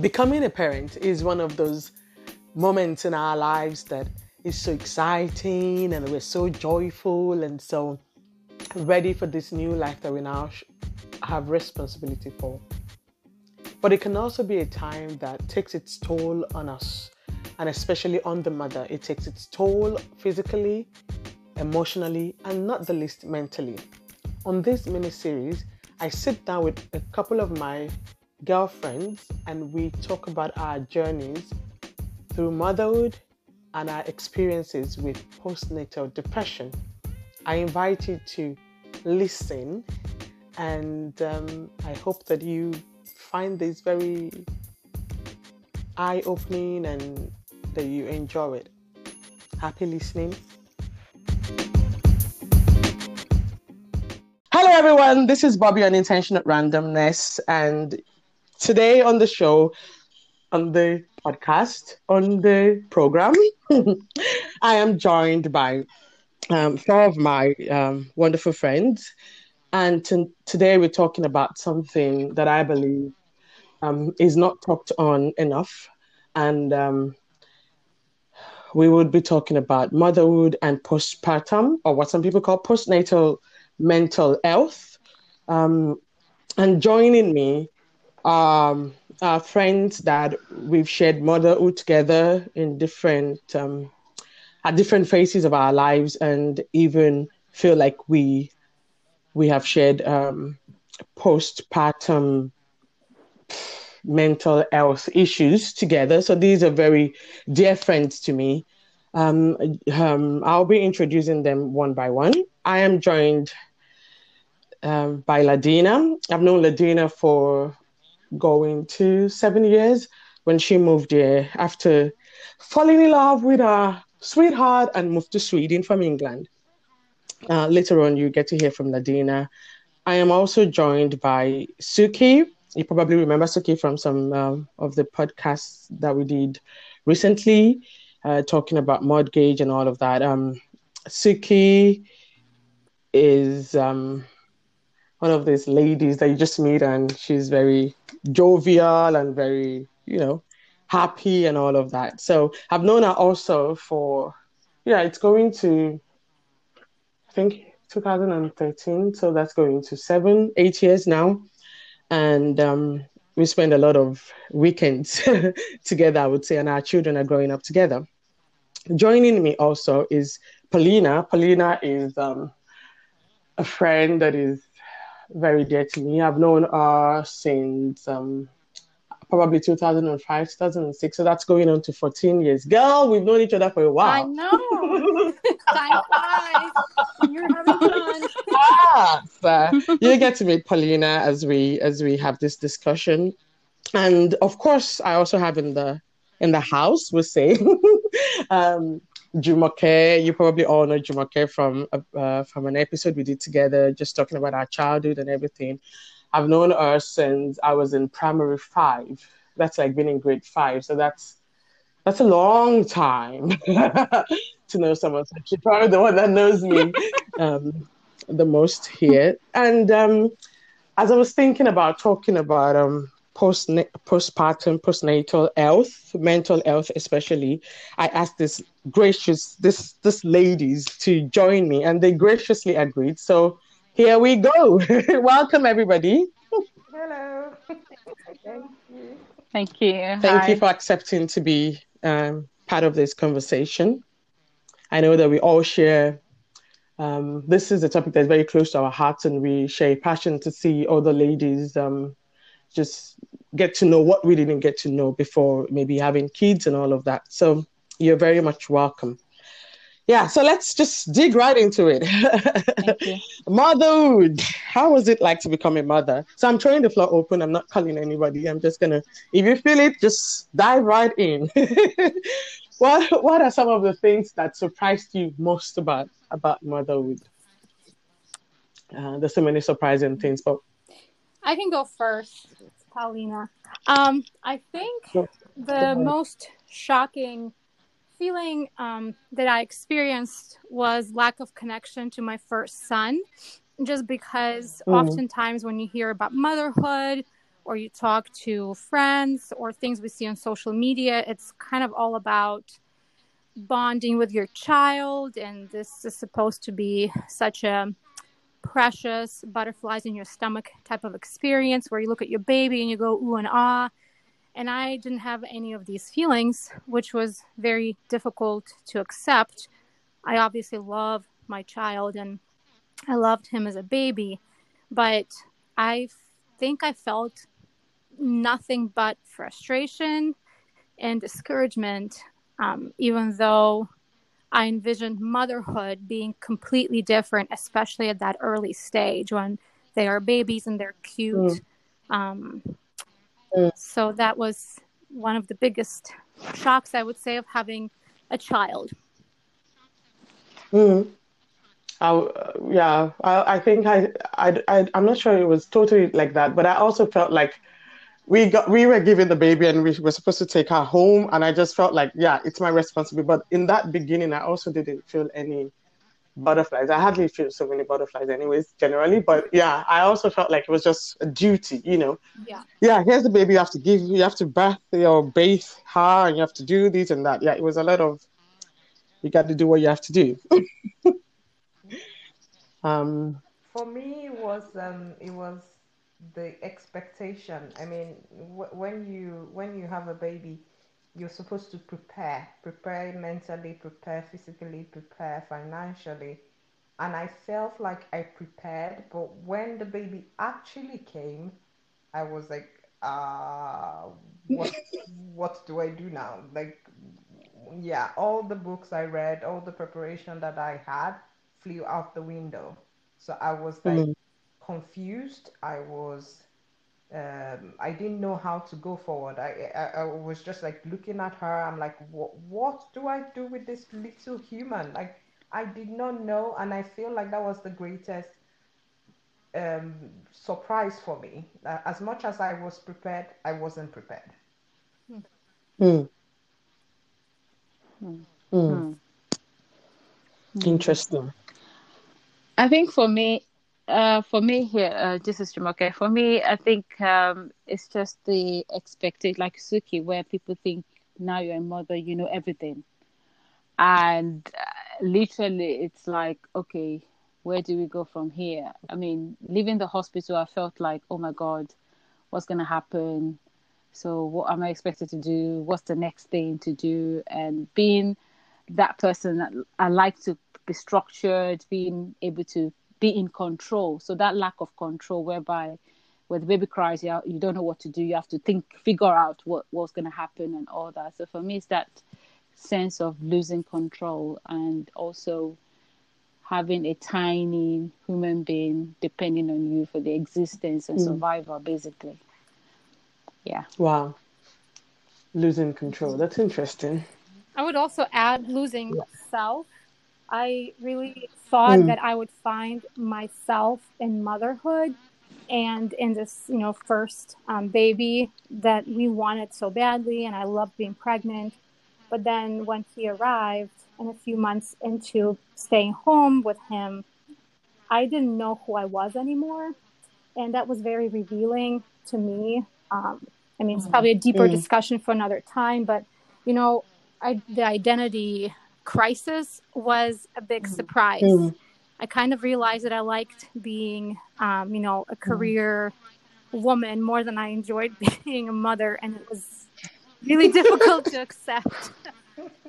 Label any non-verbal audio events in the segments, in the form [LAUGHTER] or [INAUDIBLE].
becoming a parent is one of those moments in our lives that is so exciting and we're so joyful and so ready for this new life that we now have responsibility for. But it can also be a time that takes its toll on us, and especially on the mother. It takes its toll physically, emotionally, and not the least mentally. On this mini series, I sit down with a couple of my girlfriends and we talk about our journeys through motherhood and our experiences with postnatal depression. I invite you to listen and um, I hope that you find this very eye opening and that you enjoy it. Happy listening. Hello, everyone. This is Bobby Unintentional Randomness, and today on the show, on the podcast, on the program, [LAUGHS] I am joined by um, four of my um, wonderful friends. And t- today we're talking about something that I believe um, is not talked on enough. And um, we would be talking about motherhood and postpartum, or what some people call postnatal mental health. Um, and joining me um, are friends that we've shared motherhood together in different um, at different phases of our lives, and even feel like we we have shared um, postpartum mental health issues together. So these are very dear friends to me. Um, um, I'll be introducing them one by one. I am joined um, by Ladina. I've known Ladina for going to seven years when she moved here after falling in love with her sweetheart and moved to Sweden from England. Uh, later on, you get to hear from Ladina. I am also joined by Suki. You probably remember Suki from some um, of the podcasts that we did recently, uh, talking about mortgage and all of that. Um, Suki is um, one of these ladies that you just meet, and she's very jovial and very, you know, happy and all of that. So I've known her also for, yeah, it's going to, I think 2013. So that's going to seven, eight years now. And um, we spend a lot of weekends [LAUGHS] together, I would say, and our children are growing up together. Joining me also is Paulina. Paulina is um, a friend that is very dear to me. I've known her since um, probably 2005, 2006. So that's going on to 14 years. Girl, we've known each other for a while. I know. [LAUGHS] Time flies. You're having fun. ah, so you get to meet Paulina as we as we have this discussion. And of course, I also have in the in the house, we'll say, [LAUGHS] um, Jumoke. You probably all know Jumoke from uh, from an episode we did together, just talking about our childhood and everything. I've known her since I was in primary five. That's like being in grade five. So that's that's a long time [LAUGHS] to know someone. So she's probably the one that knows me [LAUGHS] um, the most here. And um, as I was thinking about talking about um, post postpartum postnatal health, mental health especially, I asked this gracious this this ladies to join me, and they graciously agreed. So here we go. [LAUGHS] Welcome everybody. Hello. Thank you. Thank you. Thank Hi. you for accepting to be um, part of this conversation. I know that we all share. Um, this is a topic that's very close to our hearts, and we share a passion to see other ladies um, just get to know what we didn't get to know before, maybe having kids and all of that. So you're very much welcome. Yeah, so let's just dig right into it. [LAUGHS] Motherhood. How was it like to become a mother? So I'm throwing the floor open. I'm not calling anybody. I'm just gonna, if you feel it, just dive right in. [LAUGHS] what What are some of the things that surprised you most about about motherhood? Uh, there's so many surprising things, but I can go first, Paulina. Um, I think the most shocking feeling um, that I experienced was lack of connection to my first son. Just because Mm. oftentimes when you hear about motherhood, or you talk to friends or things we see on social media, it's kind of all about bonding with your child. And this is supposed to be such a precious butterflies in your stomach type of experience where you look at your baby and you go ooh and ah. And I didn't have any of these feelings, which was very difficult to accept. I obviously love my child and I loved him as a baby, but I think I felt nothing but frustration and discouragement, um, even though I envisioned motherhood being completely different, especially at that early stage when they are babies and they're cute. Mm. Um, mm. So that was one of the biggest shocks, I would say, of having a child. Mm. I, yeah, I, I think I, I, I, I'm not sure it was totally like that, but I also felt like we got we were given the baby and we were supposed to take her home and i just felt like yeah it's my responsibility. But in that beginning i also didn't feel any butterflies. I hardly feel so many butterflies anyways generally but yeah i also felt like it was just a duty you know? Yeah. Yeah here's the baby you have to give you have to bath or bathe her and you have to do this and that. Yeah it was a lot of you got to do what you have to do. [LAUGHS] Um for me it was um it was the expectation. I mean, when you when you have a baby, you're supposed to prepare, prepare mentally, prepare physically, prepare financially. And I felt like I prepared, but when the baby actually came, I was like, uh, what [LAUGHS] what do I do now? Like, yeah, all the books I read, all the preparation that I had flew out the window. So I was like, mm-hmm confused. I was um, I didn't know how to go forward. I, I, I was just like looking at her. I'm like, what what do I do with this little human? Like I did not know, and I feel like that was the greatest um, surprise for me. As much as I was prepared, I wasn't prepared. Hmm. Hmm. Hmm. Interesting. I think for me, uh, for me here, uh, this is Jumoke. For me, I think um, it's just the expected, like Suki, where people think now you're a mother, you know everything, and uh, literally, it's like, okay, where do we go from here? I mean, leaving the hospital, I felt like, oh my god, what's gonna happen? So, what am I expected to do? What's the next thing to do? And being that person, that I like to be structured, being able to be in control. So that lack of control, whereby when the baby cries, you, you don't know what to do. You have to think, figure out what what's going to happen and all that. So for me, it's that sense of losing control and also having a tiny human being depending on you for the existence and mm. survival, basically. Yeah. Wow. Losing control. That's interesting. I would also add losing yeah. self I really thought mm. that I would find myself in motherhood and in this, you know, first um, baby that we wanted so badly, and I loved being pregnant. But then when he arrived, and a few months into staying home with him, I didn't know who I was anymore, and that was very revealing to me. Um, I mean, it's mm. probably a deeper mm. discussion for another time, but you know, I, the identity crisis was a big mm-hmm. surprise. Mm. I kind of realized that I liked being, um, you know, a mm-hmm. career mm. woman more than I enjoyed [LAUGHS] being a mother, and it was really difficult to [LAUGHS] accept. [LAUGHS]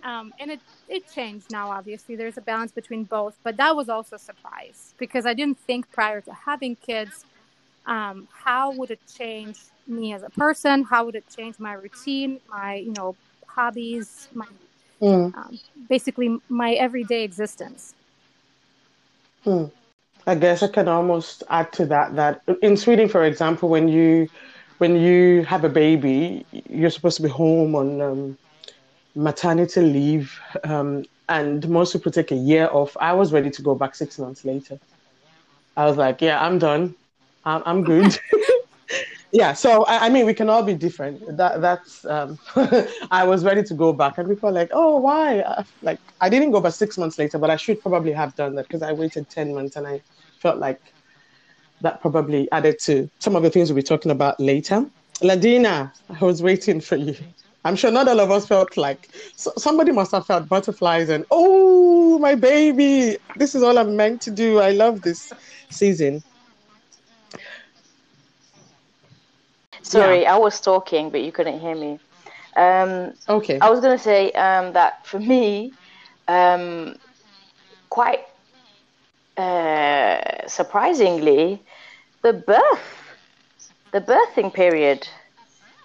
Um, and it it changed now. Obviously, there's a balance between both, but that was also a surprise because I didn't think prior to having kids. Um, how would it change me as a person? How would it change my routine, my you know hobbies, my mm. um, basically my everyday existence. Hmm. I guess I can almost add to that that in Sweden, for example, when you when you have a baby, you're supposed to be home on um, maternity leave, um, and most people take a year off. I was ready to go back six months later. I was like, "Yeah, I'm done. I'm, I'm good." [LAUGHS] [LAUGHS] yeah so I, I, mean we can all be different that that's um, [LAUGHS] i was ready to go back and people are like oh why uh, like i didn't go back six months later but i should probably have done that because i waited 10 months and i felt like that probably added to some of the things we'll be talking about later. Ladina, I was waiting for you. I'm sure not all of us felt like so somebody must have felt butterflies and oh my baby, this is all I'm meant to do. I love this season. Sorry, yeah. I was talking, but you couldn't hear me. Um, okay. I was going to say um, that for me, um, quite uh, surprisingly, the birth, the birthing period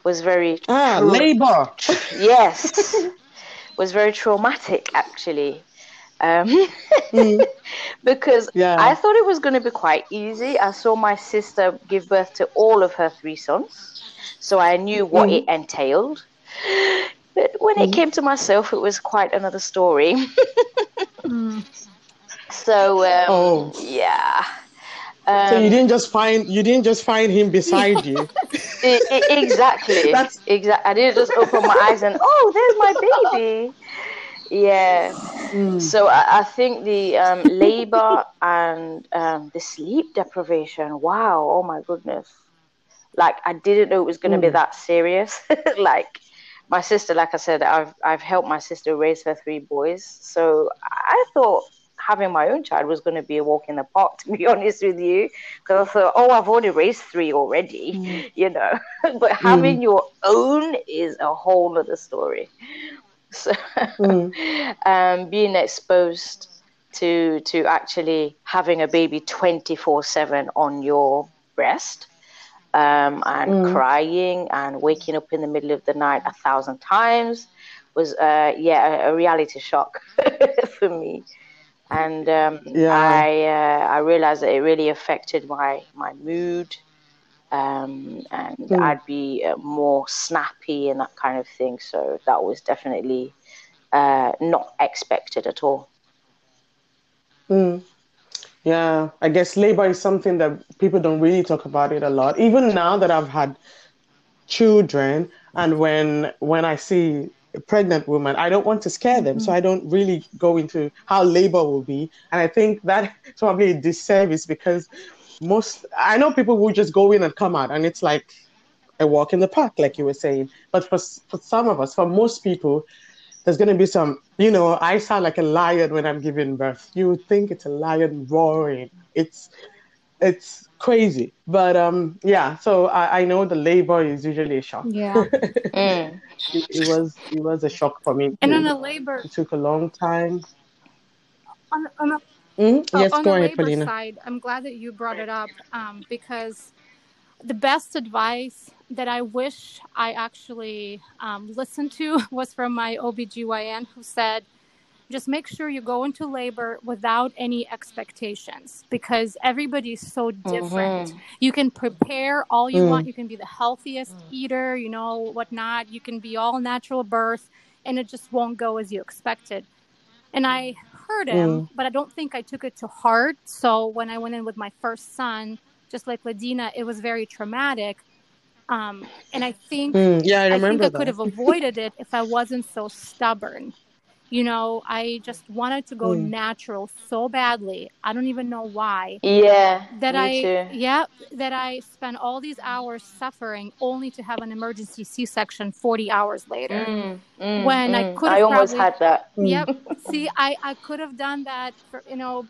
was very ah tra- labor. yes, [LAUGHS] was very traumatic actually. Um, [LAUGHS] mm. [LAUGHS] because yeah. I thought it was going to be quite easy. I saw my sister give birth to all of her three sons, so I knew what mm. it entailed. But when mm. it came to myself, it was quite another story. [LAUGHS] mm. So um, oh. yeah. Um, so you um, didn't just find you didn't just find him beside you. it, it, exactly. That's exactly. I didn't just open my eyes and oh, there's my baby. Yeah. Mm. So I, I, think the um, labor and um, the sleep deprivation. Wow. Oh my goodness. Like I didn't know it was going to mm. be that serious. [LAUGHS] like my sister, like I said, I've I've helped my sister raise her three boys. So I thought having my own child was going to be a walk in the park, [LAUGHS] to be honest with you. Because I thought, oh, I've already raised three already, mm. [LAUGHS] you know. but having mm. your own is a whole other story. [LAUGHS] So, mm. um, being exposed to to actually having a baby twenty four seven on your breast. Um, and mm. crying and waking up in the middle of the night a thousand times was, uh, yeah, a, a reality shock [LAUGHS] for me and um, yeah. I uh, I realized that it really affected my my mood, um, and mm. I'd be uh, more snappy and that kind of thing. So that was definitely uh, not expected at all. Mm. Yeah, I guess labor is something that people don't really talk about it a lot. Even now that I've had children, and when when I see a pregnant woman, I don't want to scare them. Mm-hmm. So I don't really go into how labor will be. And I think that [LAUGHS] probably a disservice because most, I know people will just go in and come out and it's like a walk in the park, like you were saying. But for, for some of us, for most people, there's going to be some, you know, I sound like a lion when I'm giving birth. You would think it's a lion roaring. It's, it's crazy. But um, yeah, so I, I know the labor is usually a shock. Yeah. [LAUGHS] mm. it, it, was it was a shock for me. And on the labor, it took a long time. On, on the mm? yes, on go the ahead, labor side, I'm glad that you brought it up um, because the best advice that I wish I actually um, listened to [LAUGHS] was from my OBGYN who said just make sure you go into labor without any expectations because everybody's so different. Mm-hmm. You can prepare all you mm. want. You can be the healthiest mm. eater, you know, whatnot. You can be all natural birth, and it just won't go as you expected. And I him, mm. but I don't think I took it to heart. So when I went in with my first son, just like Ladina, it was very traumatic. Um, and I think mm, yeah, I, remember I think I could have avoided it if I wasn't so stubborn you know i just wanted to go mm. natural so badly. I don't even know why. Yeah that i too. yeah that i spent all these hours suffering only to have an emergency c-section 40 hours later. Mm, mm, when i mm. could i almost had that. Yep. See i i could have done that for you know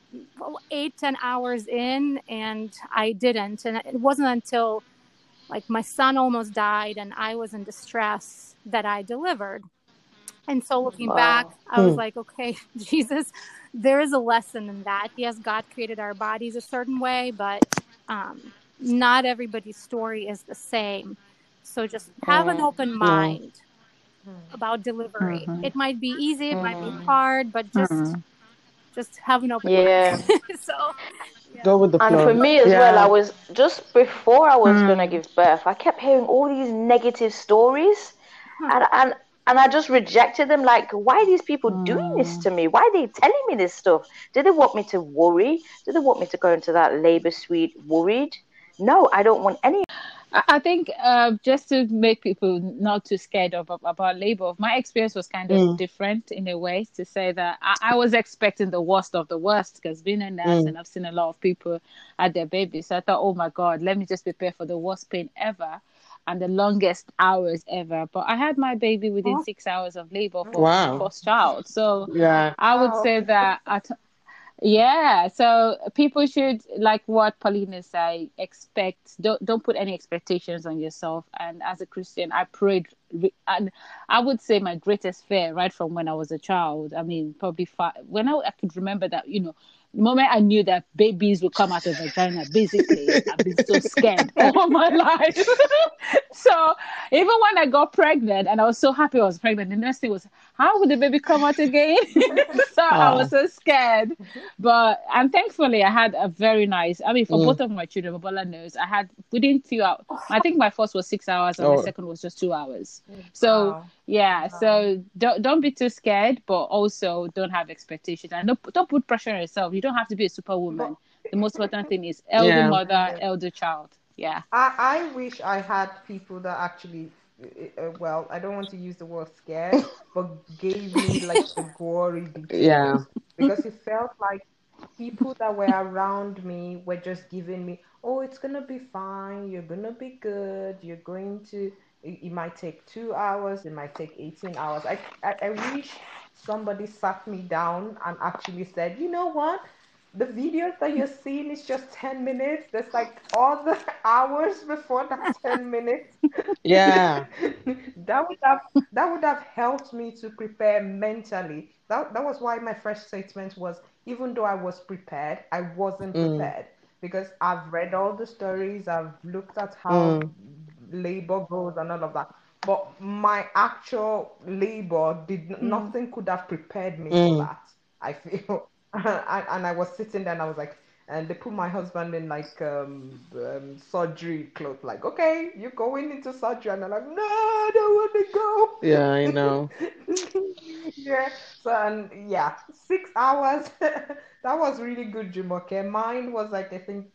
eight ten hours in and i didn't. And it wasn't until like my son almost died and i was in distress that i delivered and so looking wow. back, I was hmm. like, okay, [LAUGHS] Jesus, there is a lesson in that. Yes, God created our bodies a certain way, but um, not everybody's story is the same. So just have an open mind about delivery. Mm-hmm. It might be easy, it mm-hmm. might be mm-hmm. hard, but just mm-hmm. just have an open yeah. mind. [LAUGHS] so yeah. go with the flow. And for me as yeah. well, I was just before I was mm. gonna give birth, I kept hearing all these negative stories, and and and I just rejected them. Like, why are these people mm. doing this hmm. to me? Why are they telling me this stuff? Do they want me to worry? Do they want me to go into that labor suite worried? No, I don't want any. I think uh, just to make people not too scared of, about labor, my experience was kind of mm. different in a way. To say that I, I was expecting the worst of the worst because being a nurse mm. and I've seen a lot of people had their babies, so I thought, oh my god, let me just prepare for the worst pain ever and the longest hours ever. But I had my baby within oh. six hours of labor for wow. first child. So yeah, I would say that at yeah, so people should like what Paulina say. Expect don't don't put any expectations on yourself. And as a Christian, I prayed, and I would say my greatest fear right from when I was a child. I mean, probably five, when I, I could remember that you know the moment I knew that babies would come out of vagina, basically, I've been so scared [LAUGHS] all my life. [LAUGHS] so even when I got pregnant and I was so happy I was pregnant, the next thing was, how would the baby come out again? [LAUGHS] so I was so scared. But and thankfully I had a very nice I mean for mm. both of my children, Babola knows, I had within two hours I think my first was six hours and oh. my second was just two hours. So wow. Yeah, wow. so don't don't be too scared, but also don't have expectations and don't, don't put pressure on yourself you don't have to be a superwoman. the most important thing is elder yeah. mother, elder child. Yeah. I, I wish I had people that actually uh, uh, well, I don't want to use the word scared, [LAUGHS] but gave me like the gory details. Yeah. Because it felt like people that were around me were just giving me, oh, it's gonna be fine. You're gonna be good. You're going to. It, it might take two hours. It might take eighteen hours. I, I I wish somebody sat me down and actually said, you know what? The videos that you're seeing is just 10 minutes. There's like all the [LAUGHS] hours before that 10 minutes. [LAUGHS] Yeah. [LAUGHS] that would have that would have helped me to prepare mentally. That that was why my first statement was even though I was prepared, I wasn't mm. prepared because I've read all the stories, I've looked at how mm. Labor goes and all of that but my actual labor did mm. nothing could have prepared me mm. for that. I feel, [LAUGHS] and, and, I was sitting there and I was like, and they put my husband in like um, um, surgery clothes, like, okay, you're going into surgery, and I'm like, no, I don't want to go. Yeah, I know. [LAUGHS] yeah. So and yeah, six hours. [LAUGHS] that was really good, Jumoke. Mine was like I think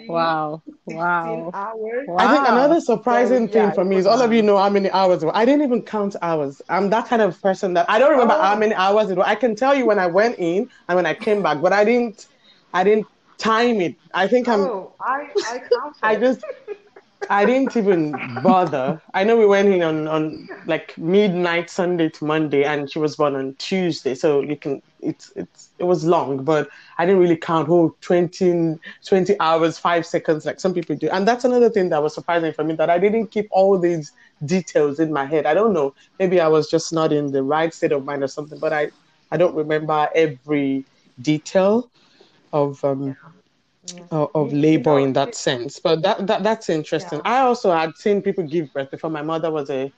Wow. Wow. Hours. I think another surprising so, thing yeah, for me is all of you know how many hours I didn't even count hours. I'm that kind of person that I don't remember oh. how many hours it was. I can tell you when I went in and when I came back, but I didn't I didn't time it. I think I'm oh, I I counted. I just [LAUGHS] I didn't even bother. I know we went in on, on like midnight Sunday to Monday, and she was born on Tuesday. So you can it's it's it was long, but I didn't really count. Oh, 20, 20 hours, five seconds, like some people do. And that's another thing that was surprising for me that I didn't keep all these details in my head. I don't know. Maybe I was just not in the right state of mind or something. But I I don't remember every detail of um. Yeah of, of labor in that sense. But that, that that's interesting. Yeah. I also had seen people give birth before. My mother was a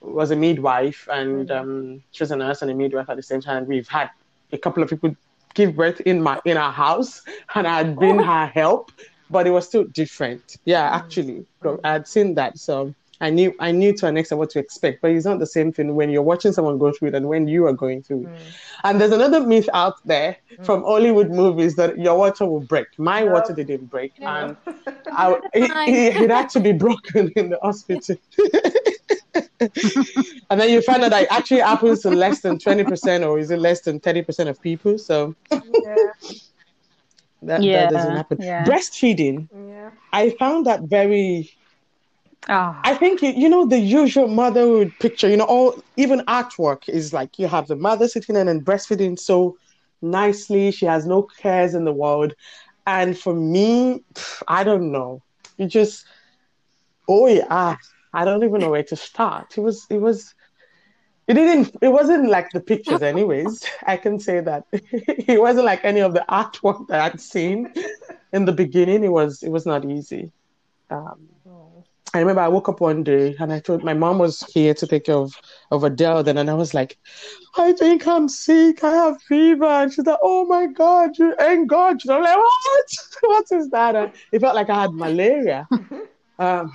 was a midwife, and mm-hmm. um, she was a nurse and a midwife at the same time. We've had a couple of people give birth in my in our house, [LAUGHS] and I had been her help, but it was still different. Yeah, mm-hmm. actually, I had seen that. So I knew I knew to an extent what to expect, but it's not the same thing when you're watching someone go through it and when you are going through it. Mm. And there's another myth out there mm. from Hollywood movies that your water will break. My no. water didn't break, no. and [LAUGHS] I, it, it, had to be broken in the hospital. [LAUGHS] and then you find out that it actually happens to less than 20% or is it less than 30% of people. So yeah. that, yeah. that doesn't happen. Yeah. Breastfeeding, yeah. I found that very Oh. I think you know the usual motherhood picture. You know, all even artwork is like you have the mother sitting in and breastfeeding so nicely. She has no cares in the world, and for me, I don't know. You just, oh yeah, I don't even know where to start. It was, it was, it didn't. It wasn't like the pictures, anyways. I can say that [LAUGHS] it wasn't like any of the artwork that I'd seen in the beginning. It was, it was not easy. Um, I remember I woke up one day and I told my mom was here to take care of, of Adele then and I was like, I think I'm sick, I have fever. And she's like, Oh my god, you ain't God. I'm like, What? [LAUGHS] what is that? And it felt like I had malaria. [LAUGHS] um,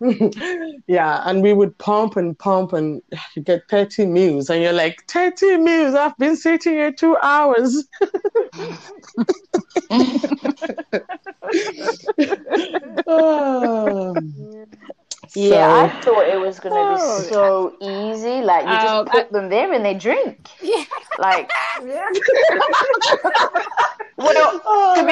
[LAUGHS] yeah, and we would pump and pump and [SIGHS] get 30 meals, and you're like, 30 meals, I've been sitting here two hours. oh, [LAUGHS] [LAUGHS] Yeah. I thought it was going to be oh. so easy. Like you just um, put them there and they drink. Yeah. Like. yeah. well, oh, to,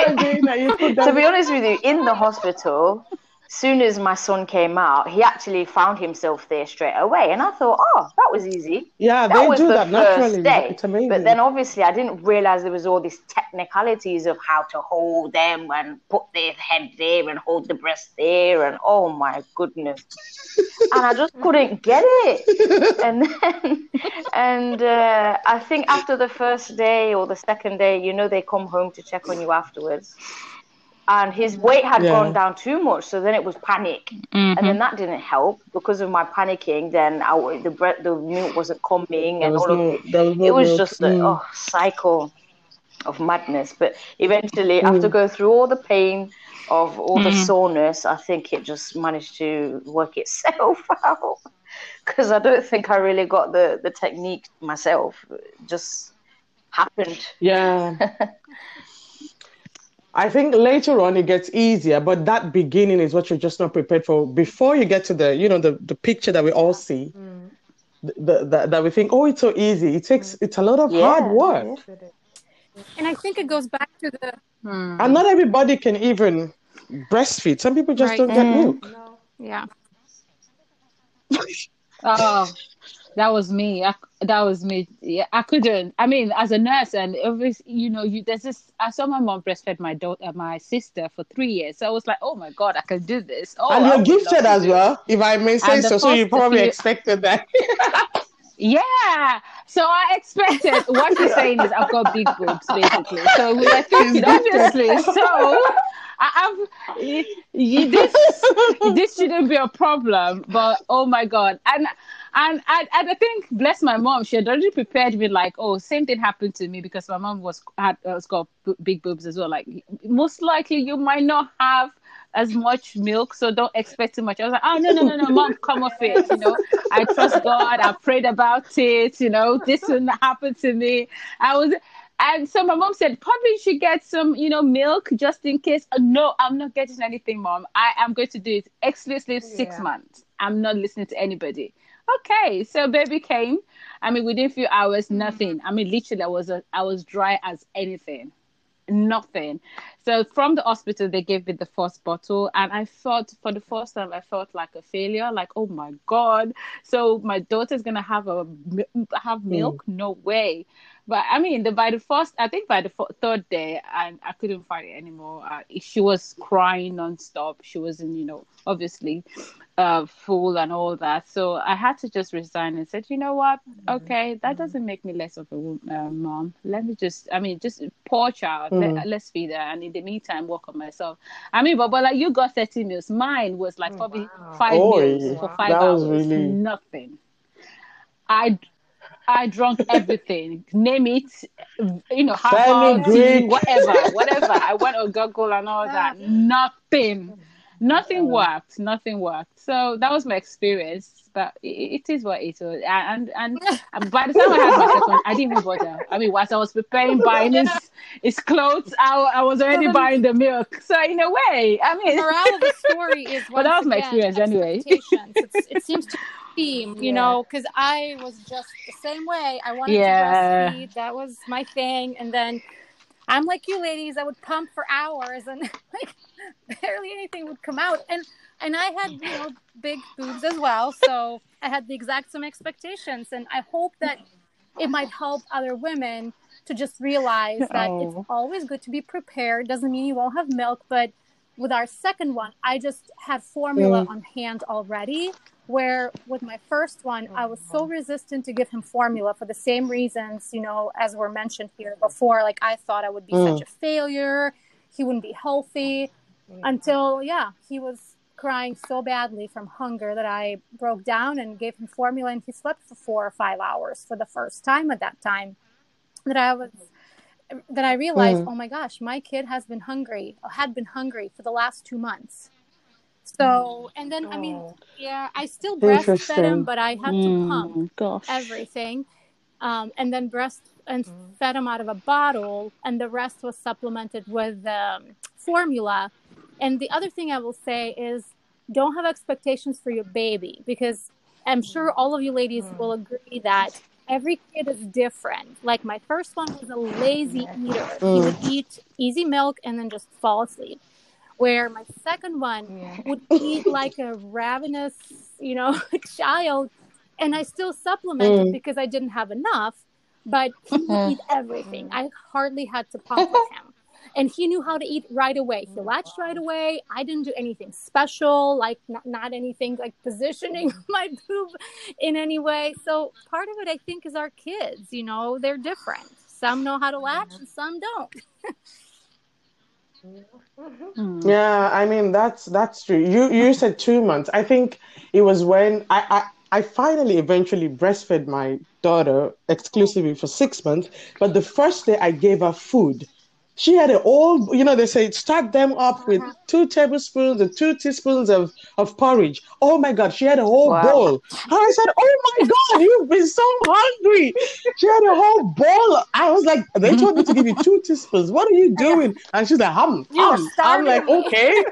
be, to be honest with you, in the hospital, soon as my son came out, he actually found himself there straight away, and I thought, oh, that was easy. Yeah, that they was do the that naturally. Day. It's amazing. But then obviously, I didn't realize there was all these technicalities of how to hold them and put their head there and hold the breast there, and oh my goodness, [LAUGHS] and I just couldn't get it. [LAUGHS] and then, and uh, I think after the first day or the second day, you know, they come home to check on you afterwards and his weight had yeah. gone down too much so then it was panic mm-hmm. and then mm-hmm. that didn't help because of my panicking then I, the bread the milk wasn't coming and all no, of was no it was milk. just a mm. oh, cycle of madness but eventually mm. after go through all the pain of all mm. the soreness i think it just managed to work itself [LAUGHS] out because i don't think i really got the the technique myself it just happened yeah [LAUGHS] I think later on it gets easier, but that beginning is what you're just not prepared for. Before you get to the, you know, the, the picture that we all see, mm. the, the, that we think, oh, it's so easy. It takes, it's a lot of yeah. hard work. And I think it goes back to the. Hmm. And not everybody can even breastfeed. Some people just right. don't get mm. milk. No. Yeah. [LAUGHS] oh, that was me. I, that was me. Yeah, I couldn't. I mean, as a nurse, and obviously, you know, you there's this. I saw my mom breastfed my daughter, uh, my sister, for three years. So I was like, oh my god, I can do this. Oh, and you're gifted as well, if I may say so. So you probably few... expected that. [LAUGHS] yeah. So I expected. what you're saying is, I've got big boobs, basically. So we were [LAUGHS] thinking, obviously. So. I, have this this shouldn't be a problem, but oh my god! And and I, and I think, bless my mom, she had already prepared me like, oh, same thing happened to me because my mom was had was got big boobs as well. Like, most likely you might not have as much milk, so don't expect too much. I was like, oh no, no, no, no, mom, come off it. You know, I trust God. I prayed about it. You know, this wouldn't happen to me. I was. And so my mom said, probably you should get some, you know, milk just in case. Uh, no, I'm not getting anything, mom. I am going to do it exclusively six yeah. months. I'm not listening to anybody okay so baby came. I mean within a few hours mm. nothing. I mean literally i was a, i was dry as anything. Nothing so from the hospital they gave me the first bottle and i thought for the first time i felt like a failure like oh my god so my daughter's gonna have a have milk mm. no way but I mean, the, by the first, I think by the f- third day, I, I couldn't fight it anymore. Uh, she was crying nonstop. She wasn't, you know, obviously uh, full and all that. So I had to just resign and said, you know what? Mm-hmm. Okay, that mm-hmm. doesn't make me less of a uh, mom. Let me just, I mean, just poor child. Mm. Let, us feed her. And in the meantime, work on myself. I mean, but, but like you got 30 meals. Mine was like oh, probably wow. five oh, meals for five hours. Really... Nothing. I I drunk everything. Name it, you know, herbal tea, whatever, [LAUGHS] whatever. I went on Google and all that. Nothing, nothing worked. Nothing worked. So that was my experience. But it, it is what it is. And, and and [LAUGHS] um, by the time I had my second, I didn't even bother. I mean, whilst I was preparing buying his, his clothes, I, I was already buying the milk. So in a way, I mean, the morale of the [LAUGHS] story is. But that was my experience anyway. it [LAUGHS] seems to theme, you yeah. know, because I was just the same way. I wanted yeah. to breastfeed. That was my thing. And then I'm like you ladies, I would pump for hours and like barely anything would come out. And and I had, you know, [LAUGHS] big boobs as well. So I had the exact same expectations. And I hope that it might help other women to just realize that oh. it's always good to be prepared. Doesn't mean you won't have milk, but with our second one, I just had formula mm. on hand already where with my first one i was so resistant to give him formula for the same reasons you know as were mentioned here before like i thought i would be mm. such a failure he wouldn't be healthy until yeah he was crying so badly from hunger that i broke down and gave him formula and he slept for four or five hours for the first time at that time that i was that i realized mm. oh my gosh my kid has been hungry had been hungry for the last two months so, and then, I mean, oh. yeah, I still breastfed him, but I had to mm, pump gosh. everything. Um, and then breast and mm. fed him out of a bottle, and the rest was supplemented with um, formula. And the other thing I will say is don't have expectations for your baby because I'm sure all of you ladies mm. will agree that every kid is different. Like my first one was a lazy eater. Mm. He would eat easy milk and then just fall asleep. Where my second one yeah. would [LAUGHS] eat like a ravenous, you know, [LAUGHS] child, and I still supplemented mm. because I didn't have enough. But he would mm-hmm. eat everything. I hardly had to pump with [LAUGHS] him and he knew how to eat right away. He latched right away. I didn't do anything special, like not, not anything like positioning [LAUGHS] my boob in any way. So part of it, I think, is our kids. You know, they're different. Some know how to latch, and some don't. [LAUGHS] Hmm. yeah, I mean that's that's true. You you said two months. I think it was when I, I I finally eventually breastfed my daughter exclusively for six months. But the first day I gave her food, she had it all, you know, they say start them up with uh-huh. two tablespoons and two teaspoons of, of porridge. Oh my God, she had a whole wow. bowl. And I said, Oh my God, you've been so hungry. She had a whole bowl. I was like, They told me to give you two teaspoons. What are you doing? And she's like, Hum, hum. I'm like, Okay.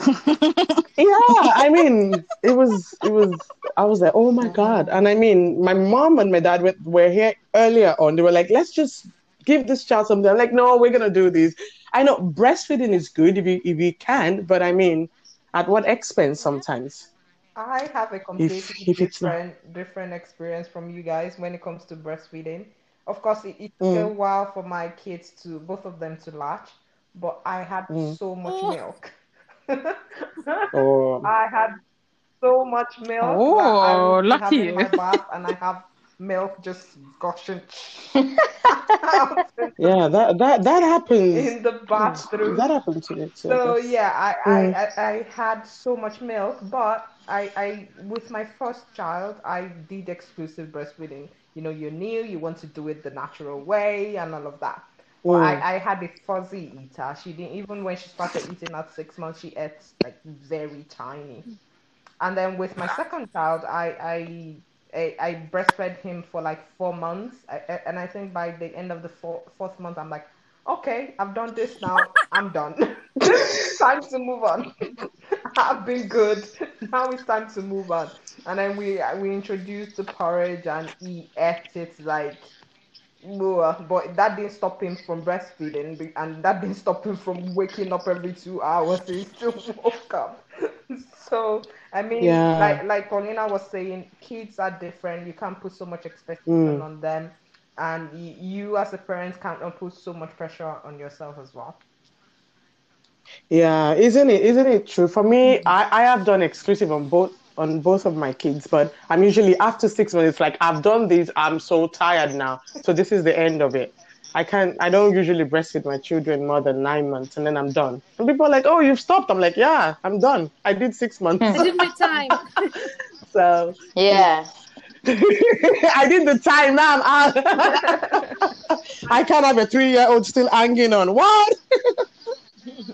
[LAUGHS] yeah, I mean, it was, it was, I was like, oh my God. And I mean, my mom and my dad were, were here earlier on. They were like, let's just give this child something. I'm like, no, we're gonna do this. I know breastfeeding is good if you if you can, but I mean, at what expense sometimes? I have a completely if, if different not... different experience from you guys when it comes to breastfeeding. Of course, it, it took mm. a while for my kids to both of them to latch, but I had mm. so much oh. milk. [LAUGHS] oh. I had so much milk. Oh, lucky! My bath, and I have milk just gushing. [LAUGHS] yeah, that that that happens in the bathroom. That happens to me too. So yeah, I, mm. I, I, I had so much milk, but I, I with my first child, I did exclusive breastfeeding. You know, you're new, you want to do it the natural way, and all of that. Well, I, mm. I had a fuzzy eater. She didn't even when she started eating at six months, she ate like very tiny. And then with my second child, I, I I, I breastfed him for like four months, I, and I think by the end of the four, fourth month, I'm like, okay, I've done this now. I'm done. [LAUGHS] time to move on. [LAUGHS] I've been good. Now it's time to move on. And then we we introduced the porridge, and he ate it like but that didn't stop him from breastfeeding, and that didn't stop him from waking up every two hours. [LAUGHS] He still woke up. so I mean, yeah. like like Paulina was saying, kids are different. You can't put so much expectation mm. on them, and y- you as a parent can't put so much pressure on yourself as well. Yeah, isn't it? Isn't it true? For me, mm-hmm. I, I have done exclusive on both on both of my kids, but I'm usually after six months. It's like I've done this. I'm so tired now. So this is the end of it. I can't. I don't usually breastfeed my children more than nine months, and then I'm done. And people are like, "Oh, you've stopped." I'm like, "Yeah, I'm done. I did six months." I did my time. [LAUGHS] so yeah. [LAUGHS] I did the time now. [LAUGHS] I can't have a three-year-old still hanging on. What?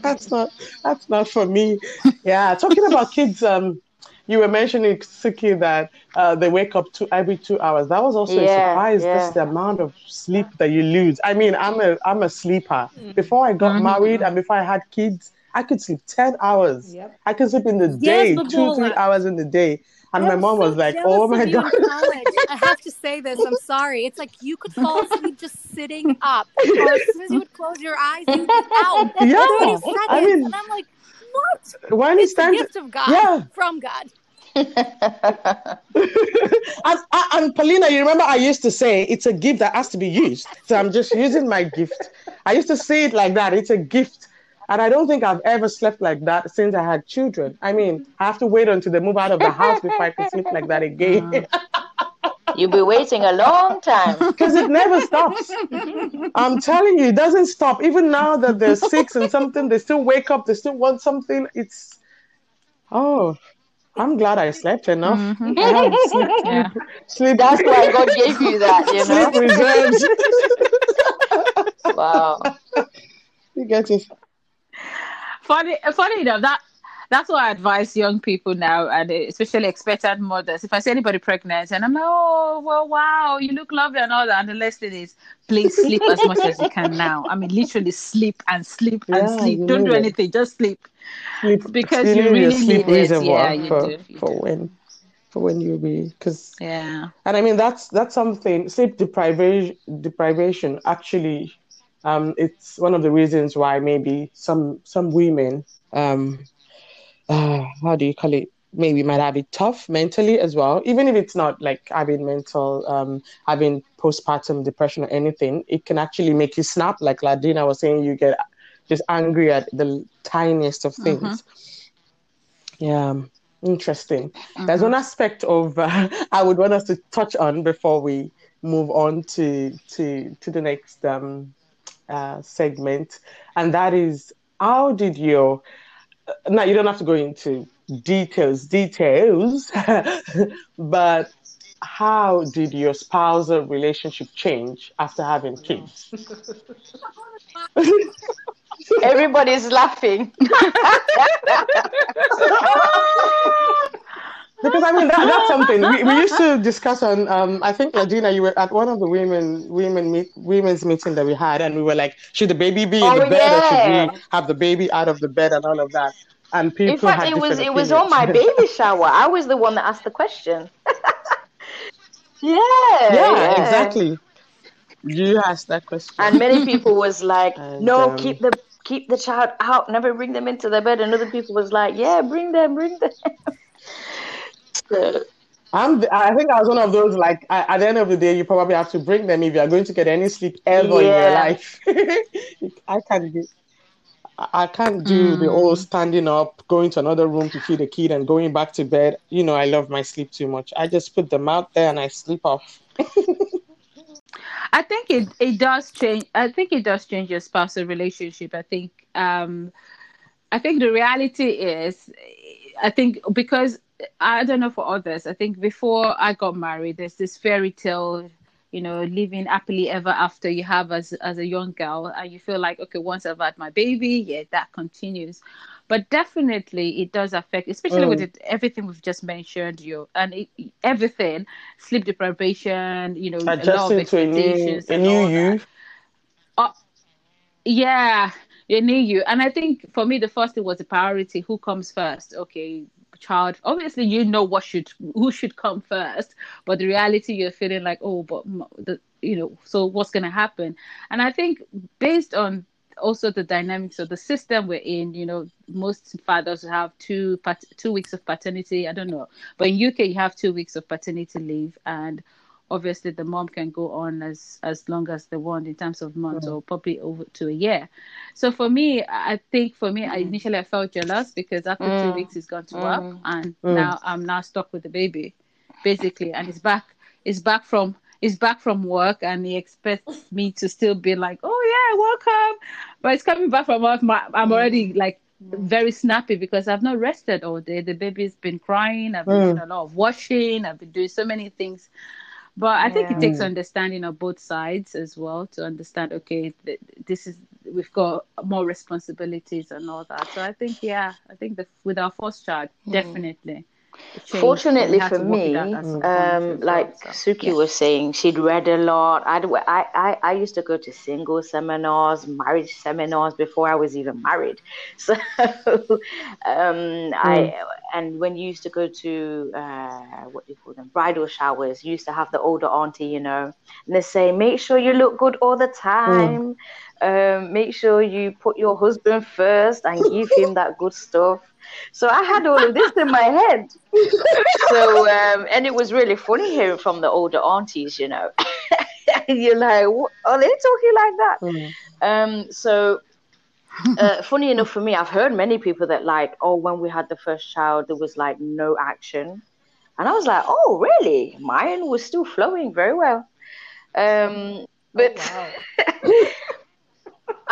that's not. That's not for me. Yeah, talking about kids. Um, you were mentioning Suki that uh, they wake up two every two hours. That was also yeah, a surprise. Yeah. Just the amount of sleep that you lose. I mean, I'm a I'm a sleeper. Mm. Before I got mm-hmm. married and before I had kids, I could sleep ten hours. Yep. I could sleep in the day, yes, two three hours in the day. And I'm my mom so was like, "Oh my god!" I have to say this. I'm sorry. It's like you could fall asleep just sitting up, or as soon as you would close your eyes, you'd be out. Yeah, I mean, and I'm like, what? When it's, it's time gift of God yeah. from God. And, and Paulina, you remember I used to say it's a gift that has to be used. So I'm just using my gift. I used to say it like that. It's a gift. And I don't think I've ever slept like that since I had children. I mean, I have to wait until they move out of the house before I can sleep like that again. Mm. You'll be waiting a long time. Because it never stops. I'm telling you, it doesn't stop. Even now that they're six and something, they still wake up, they still want something. It's, oh, I'm glad I slept enough. Mm-hmm. I [LAUGHS] sleep, yeah. sleep, That's why God gave you that, you know. Sleep reserves. [LAUGHS] wow. You get it. Funny, funny enough, that that's what I advise young people now, and especially expectant mothers. If I see anybody pregnant, and I'm like, oh, well, wow, you look lovely and all that, and the last thing is, please sleep as much as you can now. I mean, literally sleep and sleep and yeah, sleep. Don't do anything, just sleep. Sleep because you really sleep need it. Yeah, you for, do. You for do. when for when you be because yeah and i mean that's that's something sleep deprivation deprivation actually um it's one of the reasons why maybe some some women um uh, how do you call it? Maybe might have it tough mentally as well. Even if it's not like having mental um having postpartum depression or anything it can actually make you snap. Like ladina was saying you get just angry at the tiniest of things. Mm-hmm. yeah interesting. Mm-hmm. there's one aspect of uh, [LAUGHS] i would want us to touch on before we move on to to to the next um uh, segment and that is how did your Uh, now you don't have to go into details, details, [LAUGHS] but how did your spousal relationship change after having kids? Everybody's laughing. [LAUGHS] [LAUGHS] because I mean that, that's [LAUGHS] something we, we used to discuss on. Um, I think Ladina, you were at one of the women women meet, women's meeting that we had, and we were like, should the baby be in oh, the bed yeah. or should we have the baby out of the bed and all of that? And people in fact, it was opinions. it was on my baby [LAUGHS] shower. I was the one that asked the question. [LAUGHS] yeah, yeah, yeah, exactly. You asked that question, and many people was like, and, "No, um, keep the keep the child out. Never bring them into the bed." And other people was like, "Yeah, bring them, bring them." I'm. I think I was one of those. Like at the end of the day, you probably have to bring them if you are going to get any sleep ever yeah. in your life. [LAUGHS] I can't do. I can't do mm. the whole standing up, going to another room to feed a kid, and going back to bed. You know, I love my sleep too much. I just put them out there and I sleep off. [LAUGHS] I think it, it does change. I think it does change your spousal relationship. I think um, I think the reality is, I think because I don't know for others. I think before I got married, there's this fairy tale, you know, living happily ever after you have as as a young girl, and you feel like, okay, once I've had my baby, yeah, that continues. But definitely, it does affect, especially mm. with it, everything we've just mentioned, you and it, everything, sleep deprivation, you know, Adjusting a lot of expectations, a new, a new you. Uh, yeah, a new you, and I think for me, the first thing was the priority. Who comes first? Okay, child obviously you know what should who should come first but the reality you're feeling like oh but the you know so what's going to happen? And i think based on also the dynamics of the system we're in you know most fathers have two two weeks of paternity i don't know but in uk you have two weeks of paternity leave and obviously the mom can go on as as long as they want in terms of months mm. or probably over to a year so for me i think for me mm. I initially i felt jealous because after mm. two weeks he's gone to work mm. and mm. now i'm now stuck with the baby basically and he's back he's back from he's back from work and he expects me to still be like oh yeah welcome but he's coming back from work my, i'm already like very snappy because I've not rested all day. The baby's been crying. I've been mm. doing a lot of washing. I've been doing so many things. But I think it takes understanding of both sides as well to understand. Okay, th- this is we've got more responsibilities and all that. So I think yeah, I think that with our first child, mm. definitely. Fortunately for me, um, like well, so. Suki was saying, she'd read a lot. I'd, I, I, I used to go to single seminars, marriage seminars before I was even married. [LAUGHS] So, um, mm. I and when you used to go to uh, what do you call them, bridal showers, you used to have the older auntie, you know, and they say, make sure you look good all the time. Mm. Um, make sure you put your husband first and give him that good stuff so I had all of this in my head. So, um, and it was really funny hearing from the older aunties, you know. [LAUGHS] You're like, what? are they talking like that? Mm. Um, so, uh, [LAUGHS] funny enough for me, I've heard many people that like, oh, when we had the first child, there was like no action. And I was like, oh, really? Mine was still flowing very well. Um, but oh, wow.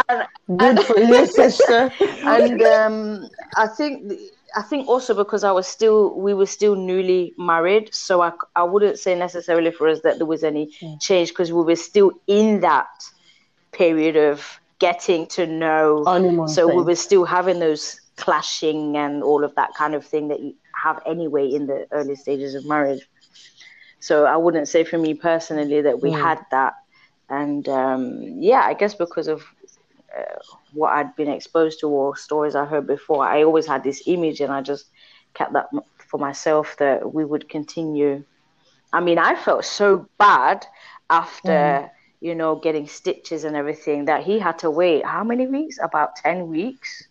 [LAUGHS] and, Good for you, sister. [LAUGHS] And um, I think I think also because I was still we were still newly married, so I I wouldn't say necessarily for us that there was any mm. change because we were still in that period of getting to know. Honeymoon so thing. we were still having those clashing and all of that kind of thing that you have anyway in the early stages of marriage. So I wouldn't say for me personally that we mm. had that. And um, yeah, I guess because of uh, what I'd been exposed to or stories I heard before, I always had this image and I just kept that for myself that we would continue. I mean, I felt so bad after, mm. You know, getting stitches and everything that he had to wait how many weeks? About 10 weeks.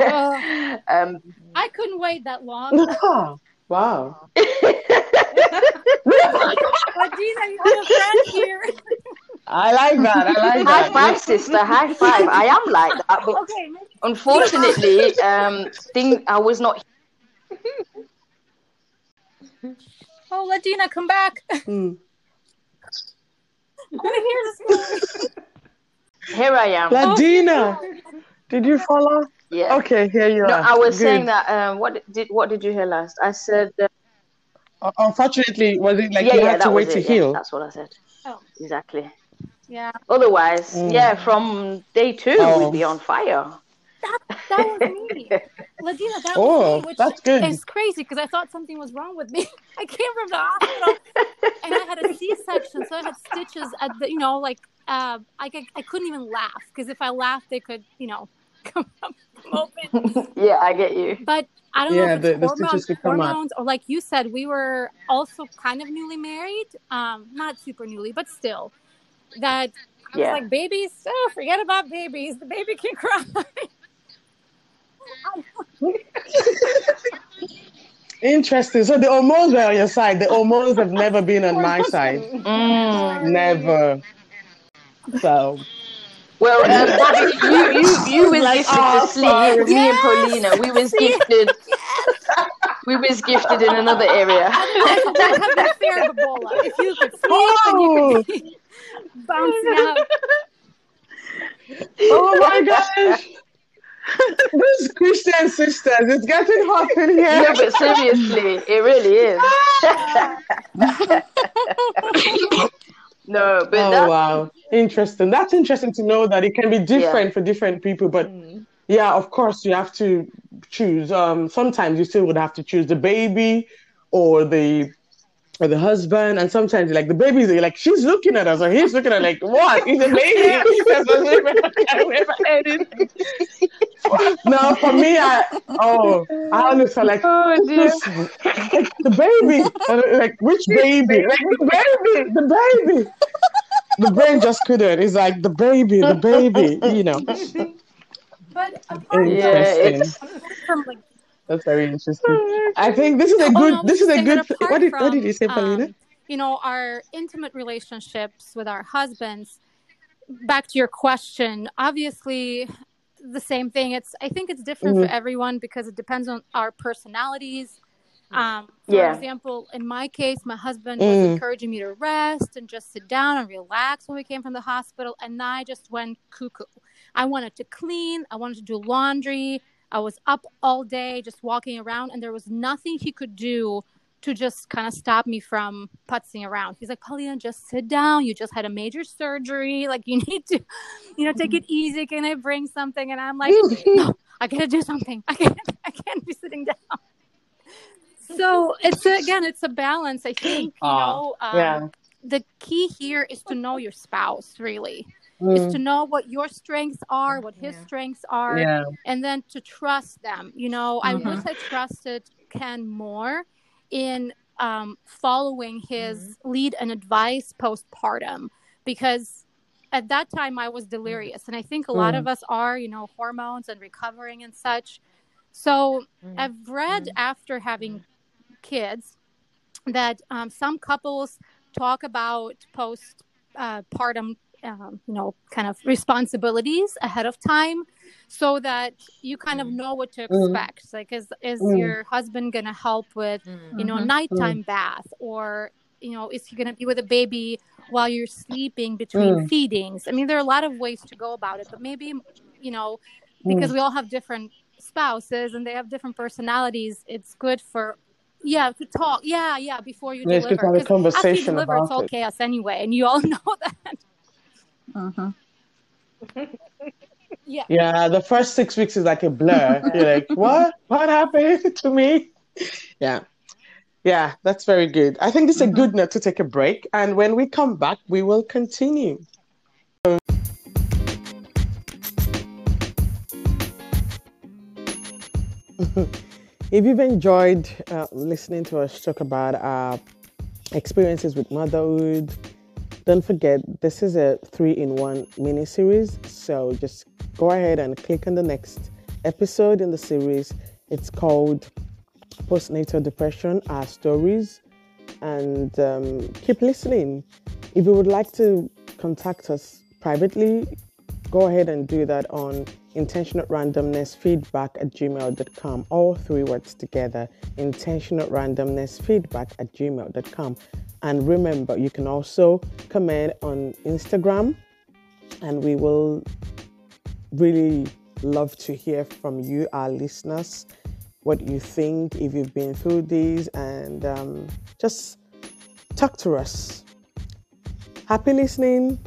Uh, [LAUGHS] um, I couldn't wait that long. wow. [LAUGHS] Ladina, you have a friend here. I like that. I like that. High five, sister. High five. I am like that, but okay, unfortunately, um, thing I was not. oh, Ladina, come back. Mm. [LAUGHS] here I am. Ladina, did you follow? Yeah. Okay, here you no, are. I was Good. saying that. Um, what did what did you hear last? I said. Uh, Unfortunately, was it like yeah, you yeah, had to wait to heal? Yeah, that's what I said. Oh. Exactly. Yeah. Otherwise, mm. yeah, from day two oh. we'd be on fire. That, that was me. [LAUGHS] Ladina, that oh, was me, which that's good. It's crazy because I thought something was wrong with me. [LAUGHS] I came from the hospital and I had a C-section, so I had stitches at the, you know, like, uh, I, I couldn't even laugh because if I laughed, they could, you know, [LAUGHS] come, come open. yeah, I get you. But I don't yeah, know if it's the, hormones, the hormones or like you said, we were also kind of newly married. Um, not super newly, but still. That I yeah. was like, babies, oh, forget about babies. The baby can cry. Interesting. So the hormones were on your side. The hormones have never been on my [LAUGHS] side. Mm, never. So well, um, [LAUGHS] you, you, you [LAUGHS] was like, gifted oh, to sleep. Yes. Me and Paulina, we was gifted. Yes. We was gifted in another area. If you could sleep oh. and you could oh. bouncing out. Oh my gosh. These Christian sisters, it's getting hot in here. Yeah, but seriously, it really is. [LAUGHS] No, but oh wow, interesting. That's interesting to know that it can be different yeah. for different people. But mm. yeah, of course, you have to choose. Um, sometimes you still would have to choose the baby or the or the husband, and sometimes like the baby's like she's looking at us or he's looking at like what? He's a baby. no, for me, I oh I always felt like oh, [LAUGHS] this, like, the baby, like which baby? Like the baby, the baby. The brain just couldn't. It's like the baby, the baby, you know. But interesting. Yeah, that's very interesting. [LAUGHS] I think this is a oh, good. This is a good. What did, what did you say, Paulina? Um, you know, our intimate relationships with our husbands. Back to your question, obviously, the same thing. It's. I think it's different mm-hmm. for everyone because it depends on our personalities. Um, for yeah. example, in my case, my husband mm. was encouraging me to rest and just sit down and relax when we came from the hospital, and I just went cuckoo. I wanted to clean. I wanted to do laundry. I was up all day just walking around, and there was nothing he could do to just kind of stop me from putzing around. He's like, Paulina, just sit down. You just had a major surgery. [LAUGHS] Like, you need to, you know, take it easy. Can I bring something? And I'm like, [LAUGHS] no, I gotta do something. I can't, [LAUGHS] I can't be sitting down. So it's a, again, it's a balance. I think, you know, um, yeah. the key here is to know your spouse really mm. is to know what your strengths are, what his yeah. strengths are, yeah. and then to trust them. You know, mm-hmm. I wish I trusted Ken more in um, following his mm-hmm. lead and advice postpartum because at that time I was delirious, and I think a lot mm. of us are, you know, hormones and recovering and such. So mm. I've read mm. after having kids that um, some couples talk about postpartum um, you know kind of responsibilities ahead of time so that you kind of know what to mm-hmm. expect mm. like is is mm. your husband gonna help with mm. you know mm-hmm. nighttime mm. bath or you know is he gonna be with a baby while you're sleeping between mm. feedings i mean there are a lot of ways to go about it but maybe you know because we all have different spouses and they have different personalities it's good for yeah to talk yeah yeah before you Let's deliver have a conversation after you deliver about it's all it. chaos anyway and you all [LAUGHS] know that uh-huh. [LAUGHS] Yeah. Yeah, the first six weeks is like a blur. [LAUGHS] You're like, what? What happened [LAUGHS] to me? Yeah. Yeah, that's very good. I think it's a good note to take a break. And when we come back, we will continue. if you've enjoyed uh, listening to us talk about our experiences with motherhood, don't forget this is a three in one mini series. So just go ahead and click on the next episode in the series. It's called Postnatal Depression Our Stories. And um, keep listening. If you would like to contact us privately, go ahead and do that on intentional randomness feedback at gmail.com all three words together intentional randomness feedback at gmail.com and remember you can also comment on instagram and we will really love to hear from you our listeners what you think if you've been through these and um, just talk to us. Happy listening